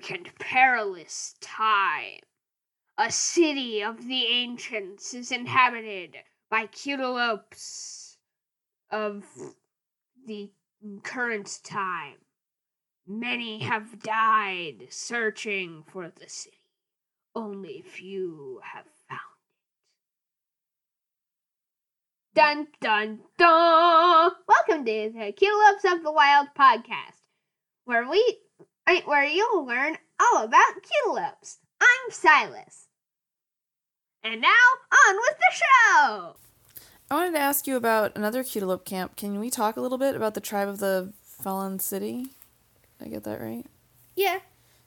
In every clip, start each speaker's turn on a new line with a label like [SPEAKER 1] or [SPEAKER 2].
[SPEAKER 1] dark and perilous time. A city of the ancients is inhabited by cutelopes of the current time. Many have died searching for the city. Only few have found it. Dun dun dun! Welcome to the Cutelopes of the Wild podcast, where we where you'll learn all about cutelopes. I'm Silas. And now on with the show.
[SPEAKER 2] I wanted to ask you about another Cutelope camp. Can we talk a little bit about the tribe of the Fallen City? Did I get that right?
[SPEAKER 3] Yeah.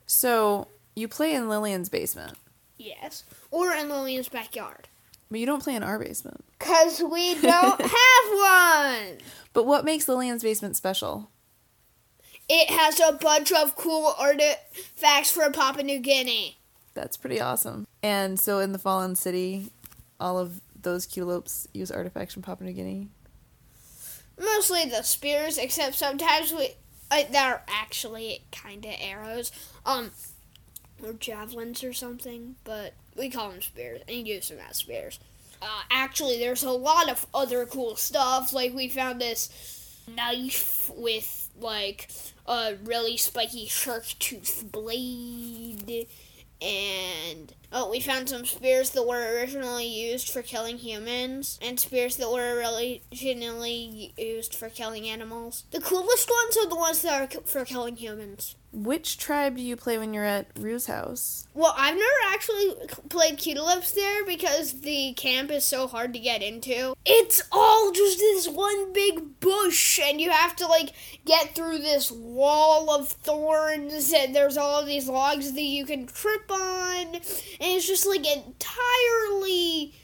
[SPEAKER 2] So you play in Lillian's basement,
[SPEAKER 3] Yes. Or in Lillian's backyard.
[SPEAKER 2] but you don't play in our basement.
[SPEAKER 3] Cause we don't have one.
[SPEAKER 2] But what makes Lillian's basement special?
[SPEAKER 3] It has a bunch of cool artifacts from Papua New Guinea.
[SPEAKER 2] That's pretty awesome. And so in the Fallen City, all of those Cutelopes use artifacts from Papua New Guinea.
[SPEAKER 3] Mostly the spears, except sometimes we uh, they're actually kind of arrows, um, or javelins or something. But we call them spears and you use them as spears. Uh, actually, there's a lot of other cool stuff. Like we found this knife with like a really spiky shark tooth blade. And oh, we found some spears that were originally used for killing humans, and spears that were originally used for killing animals. The coolest ones are the ones that are for killing humans.
[SPEAKER 2] Which tribe do you play when you're at Rue's house?
[SPEAKER 3] Well, I've never actually played Cutelopes there because the camp is so hard to get into. It's all just this one big bush, and you have to like get through this wall of thorns, and there's all these logs that you can trip on, and it's just like entirely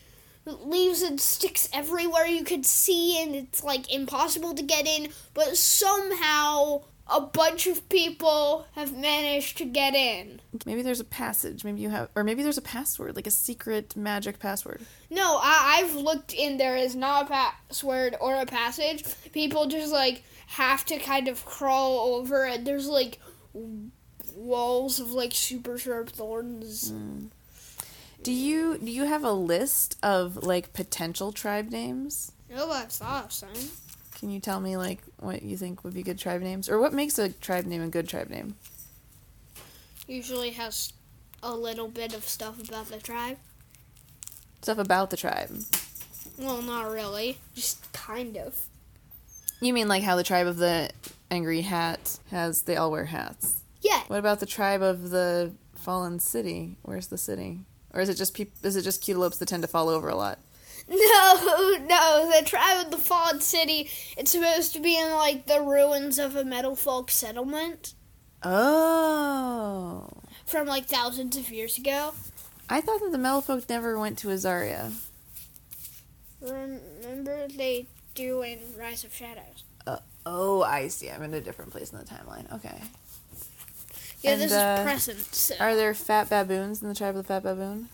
[SPEAKER 3] leaves and sticks everywhere you could see, and it's like impossible to get in, but somehow. A bunch of people have managed to get in.
[SPEAKER 2] Maybe there's a passage. Maybe you have, or maybe there's a password, like a secret magic password.
[SPEAKER 3] No, I, I've looked in. There is not a password or a passage. People just like have to kind of crawl over it. There's like walls of like super sharp thorns. Hmm.
[SPEAKER 2] Do you do you have a list of like potential tribe names?
[SPEAKER 3] Oh, no, I saw some.
[SPEAKER 2] Can you tell me like what you think would be good tribe names, or what makes a tribe name a good tribe name?
[SPEAKER 3] Usually has a little bit of stuff about the tribe.
[SPEAKER 2] Stuff about the tribe.
[SPEAKER 3] Well, not really. Just kind of.
[SPEAKER 2] You mean like how the tribe of the angry hat has? They all wear hats.
[SPEAKER 3] Yeah.
[SPEAKER 2] What about the tribe of the fallen city? Where's the city? Or is it just peop- is it just cutelopes that tend to fall over a lot?
[SPEAKER 3] No, no, the tribe of the fallen city. It's supposed to be in like the ruins of a metal folk settlement
[SPEAKER 2] Oh,
[SPEAKER 3] from like thousands of years ago.
[SPEAKER 2] I thought that the metal folk never went to Azaria.
[SPEAKER 3] Remember they do in Rise of Shadows.
[SPEAKER 2] Oh, I see. I'm in a different place in the timeline. Okay.
[SPEAKER 3] Yeah,
[SPEAKER 2] And,
[SPEAKER 3] this
[SPEAKER 2] uh,
[SPEAKER 3] is present. So.
[SPEAKER 2] Are there fat baboons in the tribe of the fat baboon?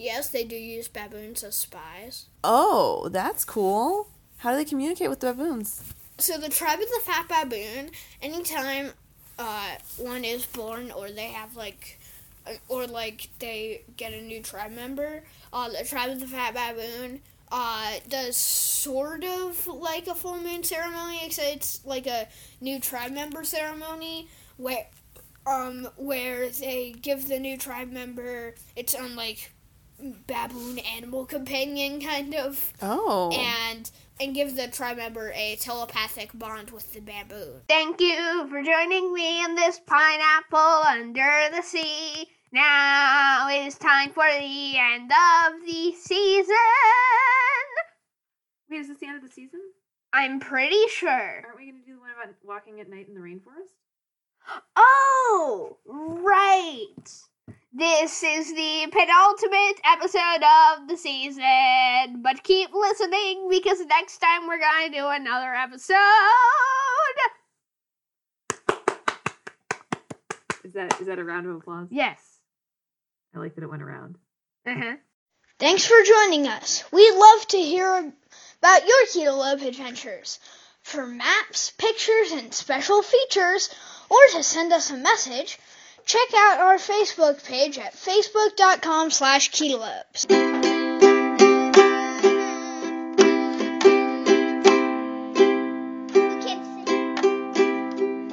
[SPEAKER 3] Yes, they do use baboons as spies.
[SPEAKER 2] Oh, that's cool. How do they communicate with the baboons?
[SPEAKER 3] So the tribe of the fat baboon, anytime uh, one is born or they have like, or like they get a new tribe member, uh, the tribe of the fat baboon uh, does sort of like a full moon ceremony, except it's like a new tribe member ceremony where, um, where they give the new tribe member its own like baboon animal companion kind of
[SPEAKER 2] Oh.
[SPEAKER 3] and and give the tribe member a telepathic bond with the baboon.
[SPEAKER 1] Thank you for joining me in this pineapple under the sea. Now it is time for the end of the season.
[SPEAKER 4] Wait, is this the end of the season?
[SPEAKER 1] I'm pretty sure.
[SPEAKER 4] Aren't we going to do the one about walking at night in the rainforest?
[SPEAKER 1] Oh, right. This is the penultimate episode of the season, but keep listening because next time we're going to do another episode.
[SPEAKER 4] Is that is that a round of applause?
[SPEAKER 1] Yes.
[SPEAKER 4] I like that it went around.
[SPEAKER 1] Uh-huh.
[SPEAKER 3] Thanks for joining us. We'd love to hear about your Cutelope adventures. For maps, pictures, and special features, or to send us a message, check out our Facebook page at facebook.com slash cutelopes.